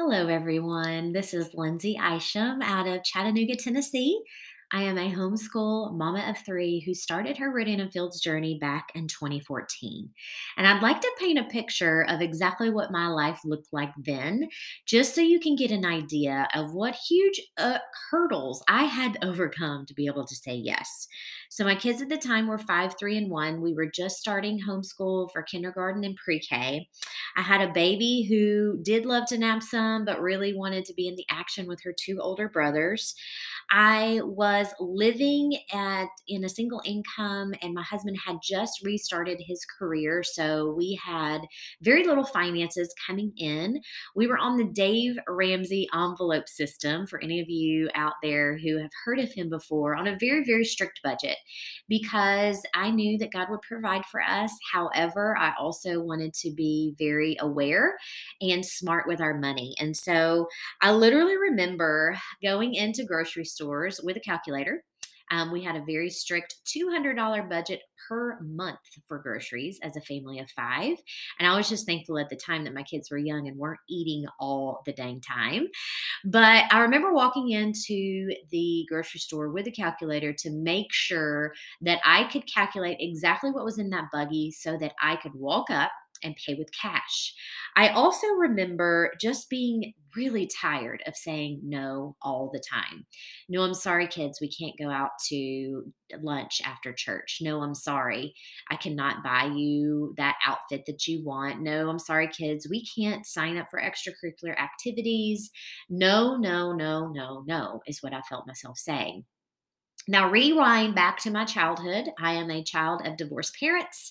Hello, everyone. This is Lindsay Isham out of Chattanooga, Tennessee. I am a homeschool mama of three who started her Rodan and Fields journey back in 2014. And I'd like to paint a picture of exactly what my life looked like then, just so you can get an idea of what huge uh, hurdles I had to overcome to be able to say yes. So, my kids at the time were five, three, and one. We were just starting homeschool for kindergarten and pre K. I had a baby who did love to nap some, but really wanted to be in the action with her two older brothers. I was living at in a single income and my husband had just restarted his career so we had very little finances coming in. We were on the Dave Ramsey envelope system for any of you out there who have heard of him before on a very very strict budget because I knew that God would provide for us. However, I also wanted to be very aware and smart with our money. And so I literally remember going into grocery stores with a calculator. Um, we had a very strict $200 budget per month for groceries as a family of five. And I was just thankful at the time that my kids were young and weren't eating all the dang time. But I remember walking into the grocery store with a calculator to make sure that I could calculate exactly what was in that buggy so that I could walk up and pay with cash. I also remember just being really tired of saying no all the time. No, I'm sorry, kids, we can't go out to lunch after church. No, I'm sorry, I cannot buy you that outfit that you want. No, I'm sorry, kids, we can't sign up for extracurricular activities. No, no, no, no, no, is what I felt myself saying. Now, rewind back to my childhood. I am a child of divorced parents.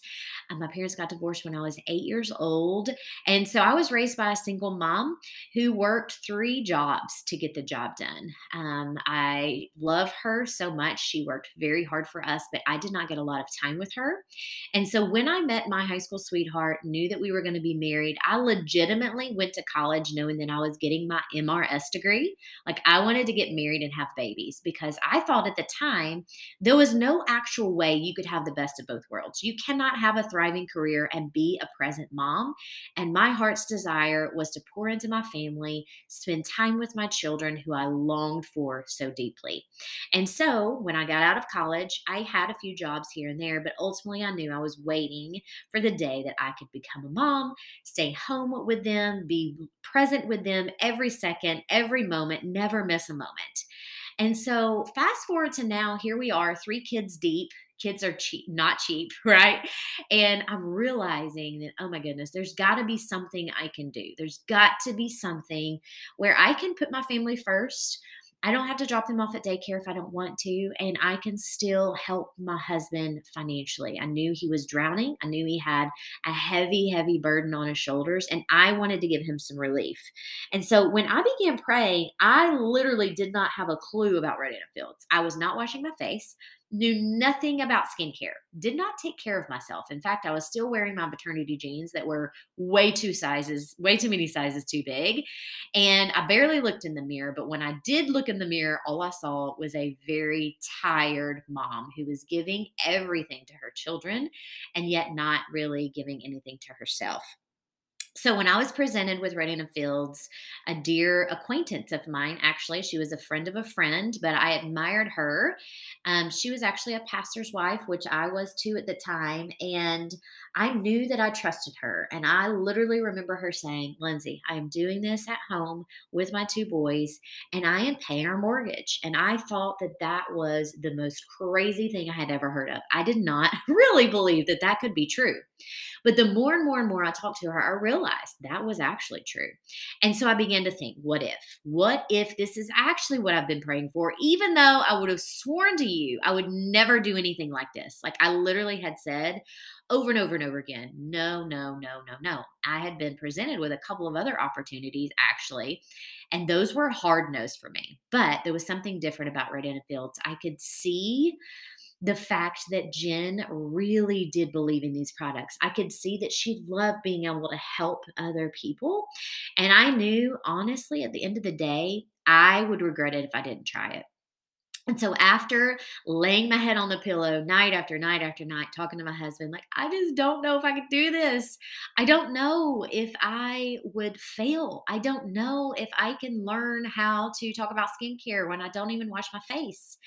My parents got divorced when I was eight years old. And so I was raised by a single mom who worked three jobs to get the job done. Um, I love her so much. She worked very hard for us, but I did not get a lot of time with her. And so when I met my high school sweetheart, knew that we were going to be married, I legitimately went to college knowing that I was getting my MRS degree. Like I wanted to get married and have babies because I thought at the time, time, there was no actual way you could have the best of both worlds. You cannot have a thriving career and be a present mom. And my heart's desire was to pour into my family, spend time with my children who I longed for so deeply. And so when I got out of college, I had a few jobs here and there, but ultimately I knew I was waiting for the day that I could become a mom, stay home with them, be present with them every second, every moment, never miss a moment. And so, fast forward to now, here we are, three kids deep. Kids are cheap, not cheap, right? And I'm realizing that, oh my goodness, there's got to be something I can do. There's got to be something where I can put my family first I don't have to drop them off at daycare if I don't want to, and I can still help my husband financially. I knew he was drowning. I knew he had a heavy, heavy burden on his shoulders, and I wanted to give him some relief. And so when I began praying, I literally did not have a clue about and Fields. I was not washing my face knew nothing about skincare, did not take care of myself. In fact, I was still wearing my maternity jeans that were way too sizes, way too many sizes too big. And I barely looked in the mirror. But when I did look in the mirror, all I saw was a very tired mom who was giving everything to her children and yet not really giving anything to herself. So when I was presented with and Fields, a dear acquaintance of mine, actually, she was a friend of a friend, but I admired her. Um, she was actually a pastor's wife, which I was too at the time, and I knew that I trusted her. And I literally remember her saying, "Lindsay, I am doing this at home with my two boys, and I am paying our mortgage." And I thought that that was the most crazy thing I had ever heard of. I did not really believe that that could be true. But the more and more and more I talked to her, I realized that was actually true. And so I began to think, what if? What if this is actually what I've been praying for? Even though I would have sworn to you I would never do anything like this. Like I literally had said over and over and over again, no, no, no, no, no. I had been presented with a couple of other opportunities actually. And those were hard no's for me. But there was something different about Rodan Fields. I could see the fact that Jen really did believe in these products. I could see that she loved being able to help other people. And I knew, honestly, at the end of the day, I would regret it if I didn't try it. And so after laying my head on the pillow night after night after night, talking to my husband, like, I just don't know if I could do this. I don't know if I would fail. I don't know if I can learn how to talk about skincare when I don't even wash my face.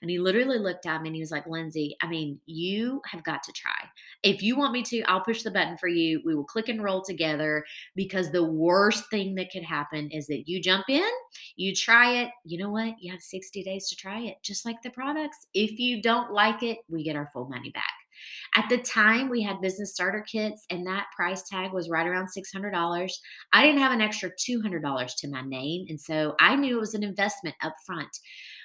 And he literally looked at me and he was like, Lindsay, I mean, you have got to try. If you want me to, I'll push the button for you. We will click and roll together because the worst thing that could happen is that you jump in, you try it. You know what? You have 60 days to try it just like the products. If you don't like it, we get our full money back. At the time, we had business starter kits, and that price tag was right around $600. I didn't have an extra $200 to my name, and so I knew it was an investment up front.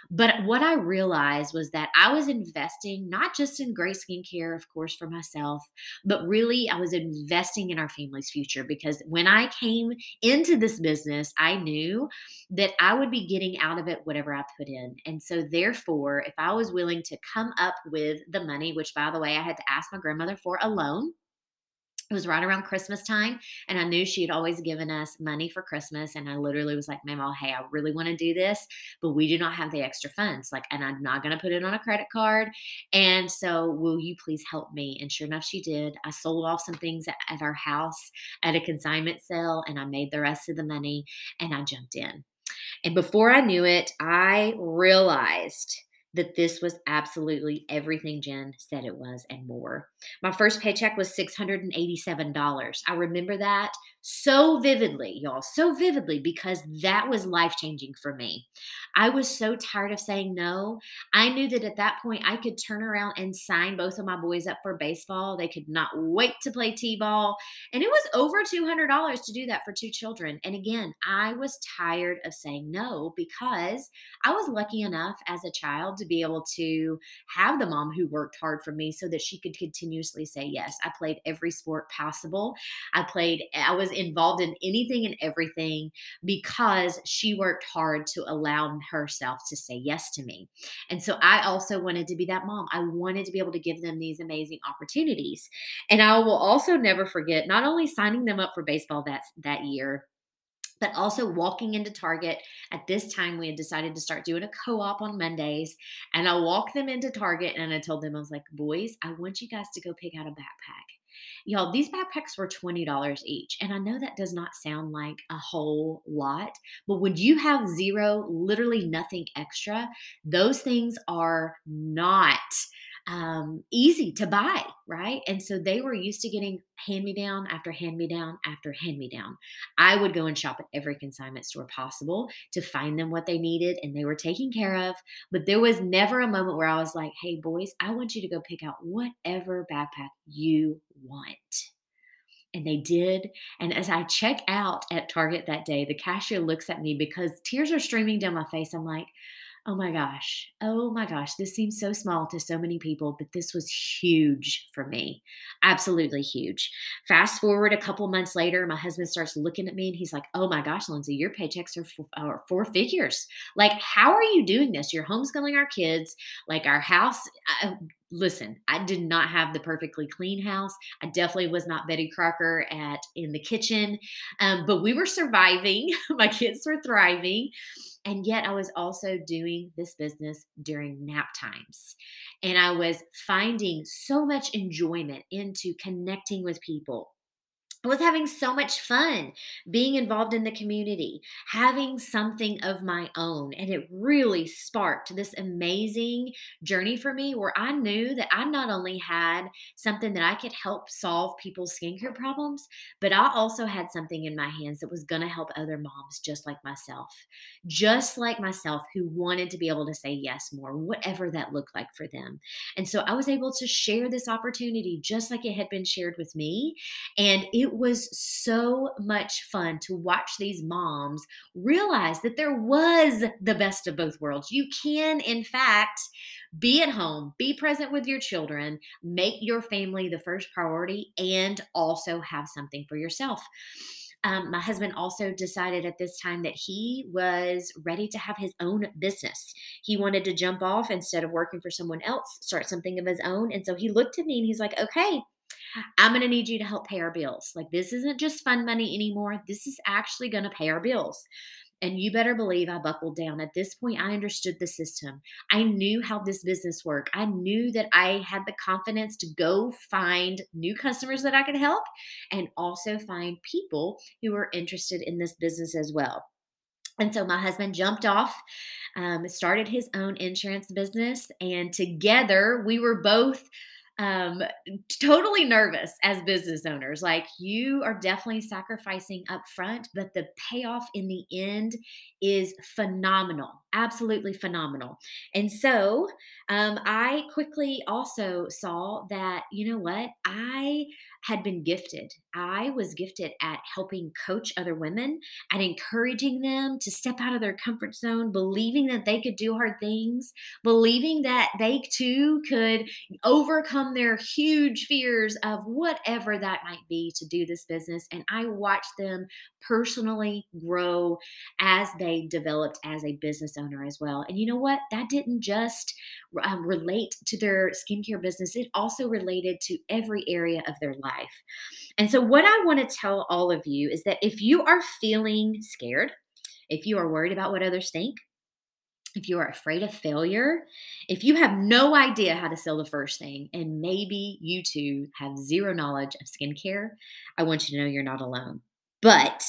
But what I realized was that I was investing not just in great skincare, of course, for myself, but really I was investing in our family's future because when I came into this business, I knew that I would be getting out of it whatever I put in. And so, therefore, if I was willing to come up with the money, which by the way, I had to ask my grandmother for a loan it was right around Christmas time, and I knew she had always given us money for Christmas. And I literally was like, Mama, oh, hey, I really want to do this, but we do not have the extra funds. Like, and I'm not going to put it on a credit card. And so, will you please help me? And sure enough, she did. I sold off some things at, at our house at a consignment sale, and I made the rest of the money and I jumped in. And before I knew it, I realized that this was absolutely everything Jen said it was and more. My first paycheck was $687. I remember that so vividly, y'all, so vividly because that was life changing for me. I was so tired of saying no. I knew that at that point I could turn around and sign both of my boys up for baseball. They could not wait to play T ball. And it was over $200 to do that for two children. And again, I was tired of saying no because I was lucky enough as a child to be able to have the mom who worked hard for me so that she could continuously say yes. I played every sport possible. I played, I was involved in anything and everything because she worked hard to allow herself to say yes to me. And so I also wanted to be that mom. I wanted to be able to give them these amazing opportunities. And I will also never forget not only signing them up for baseball that that year, but also walking into Target. At this time, we had decided to start doing a co op on Mondays. And I walked them into Target and I told them, I was like, boys, I want you guys to go pick out a backpack. Y'all, these backpacks were $20 each. And I know that does not sound like a whole lot, but when you have zero, literally nothing extra, those things are not um, easy to buy, right? And so they were used to getting hand me down after hand me down after hand me down. I would go and shop at every consignment store possible to find them what they needed, and they were taken care of. But there was never a moment where I was like, hey, boys, I want you to go pick out whatever backpack you want. And they did. And as I check out at Target that day, the cashier looks at me because tears are streaming down my face. I'm like, Oh my gosh. Oh my gosh. This seems so small to so many people, but this was huge for me. Absolutely huge. Fast forward a couple months later, my husband starts looking at me and he's like, Oh my gosh, Lindsay, your paychecks are four, are four figures. Like, how are you doing this? You're homeschooling our kids. Like, our house. Uh, Listen, I did not have the perfectly clean house. I definitely was not Betty Crocker at in the kitchen, um, but we were surviving. my kids were thriving. And yet I was also doing this business during nap times. And I was finding so much enjoyment into connecting with people, was having so much fun being involved in the community, having something of my own. And it really sparked this amazing journey for me where I knew that I not only had something that I could help solve people's skincare problems, but I also had something in my hands that was going to help other moms just like myself, just like myself, who wanted to be able to say yes more, whatever that looked like for them. And so I was able to share this opportunity just like it had been shared with me. And it was so much fun to watch these moms realize that there was the best of both worlds. You can, in fact, be at home, be present with your children, make your family the first priority, and also have something for yourself. Um, my husband also decided at this time that he was ready to have his own business. He wanted to jump off instead of working for someone else, start something of his own. And so he looked at me and he's like, okay, I'm going to need you to help pay our bills. Like, this isn't just fun money anymore. This is actually going to pay our bills. And you better believe I buckled down. At this point, I understood the system. I knew how this business worked. I knew that I had the confidence to go find new customers that I could help and also find people who were interested in this business as well. And so my husband jumped off, um, started his own insurance business, and together we were both um, totally nervous as business owners. Like you are definitely sacrificing up front, but the payoff in the end is phenomenal, absolutely phenomenal. And so um, I quickly also saw that, you know what, I had been gifted. I was gifted at helping coach other women, at encouraging them to step out of their comfort zone, believing that they could do hard things, believing that they too could overcome their huge fears of whatever that might be to do this business. And I watched them personally grow as they developed as a business owner as well. And you know what? That didn't just um, relate to their skincare business, it also related to every area of their life. And so, what I want to tell all of you is that if you are feeling scared, if you are worried about what others think, if you are afraid of failure, if you have no idea how to sell the first thing, and maybe you too have zero knowledge of skincare, I want you to know you're not alone. But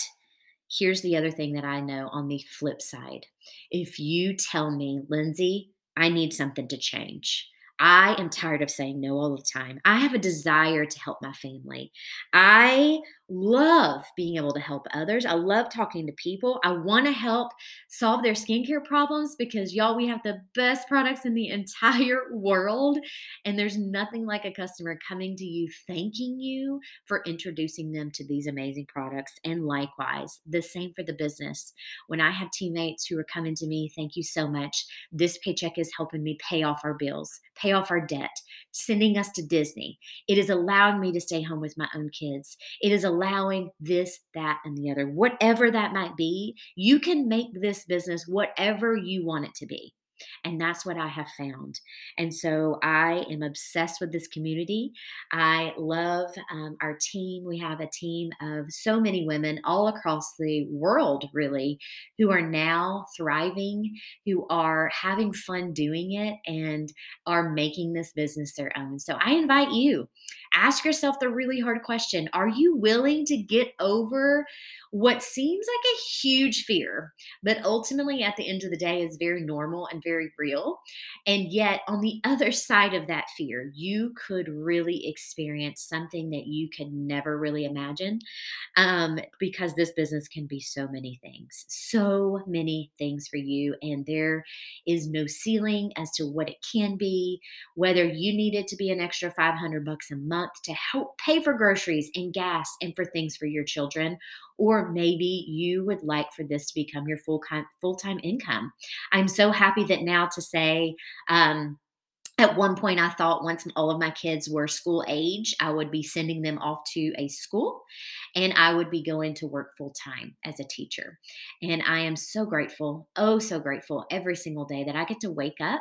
here's the other thing that I know on the flip side. If you tell me, Lindsay, I need something to change. I am tired of saying no all the time. I have a desire to help my family. I love being able to help others. I love talking to people. I want to help solve their skincare problems because y'all, we have the best products in the entire world. And there's nothing like a customer coming to you thanking you for introducing them to these amazing products. And likewise, the same for the business. When I have teammates who are coming to me, thank you so much. This paycheck is helping me pay off our bills, pay off our debt, sending us to Disney. It is allowing me to stay home with my own kids. It is allowing this, that, and the other. Whatever that might be, you can make this business whatever you want it to be. And that's what I have found. And so I am obsessed with this community. I love um, our team. We have a team of so many women all across the world, really, who are now thriving, who are having fun doing it, and are making this business their own. So I invite you, ask yourself the really hard question Are you willing to get over what seems like a huge fear, but ultimately at the end of the day is very normal and very real. And yet, on the other side of that fear, you could really experience something that you could never really imagine um, because this business can be so many things, so many things for you. And there is no ceiling as to what it can be, whether you need it to be an extra 500 bucks a month to help pay for groceries and gas and for things for your children or maybe you would like for this to become your full full time income. I'm so happy that now to say. Um, at one point, I thought once all of my kids were school age, I would be sending them off to a school and I would be going to work full time as a teacher. And I am so grateful, oh, so grateful every single day that I get to wake up.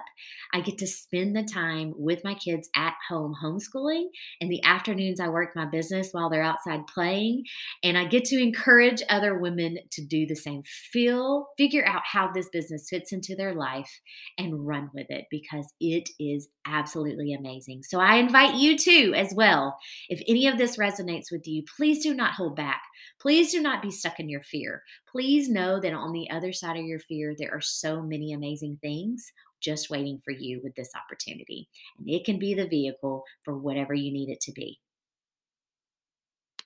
I get to spend the time with my kids at home homeschooling. In the afternoons, I work my business while they're outside playing. And I get to encourage other women to do the same. Feel, figure out how this business fits into their life and run with it because it is absolutely amazing. So I invite you too, as well. If any of this resonates with you, please do not hold hold back. Please do not be stuck in your fear. Please know that on the other side of your fear, there are so many amazing things just waiting for you with this opportunity. And it can be the vehicle for whatever you need it to be.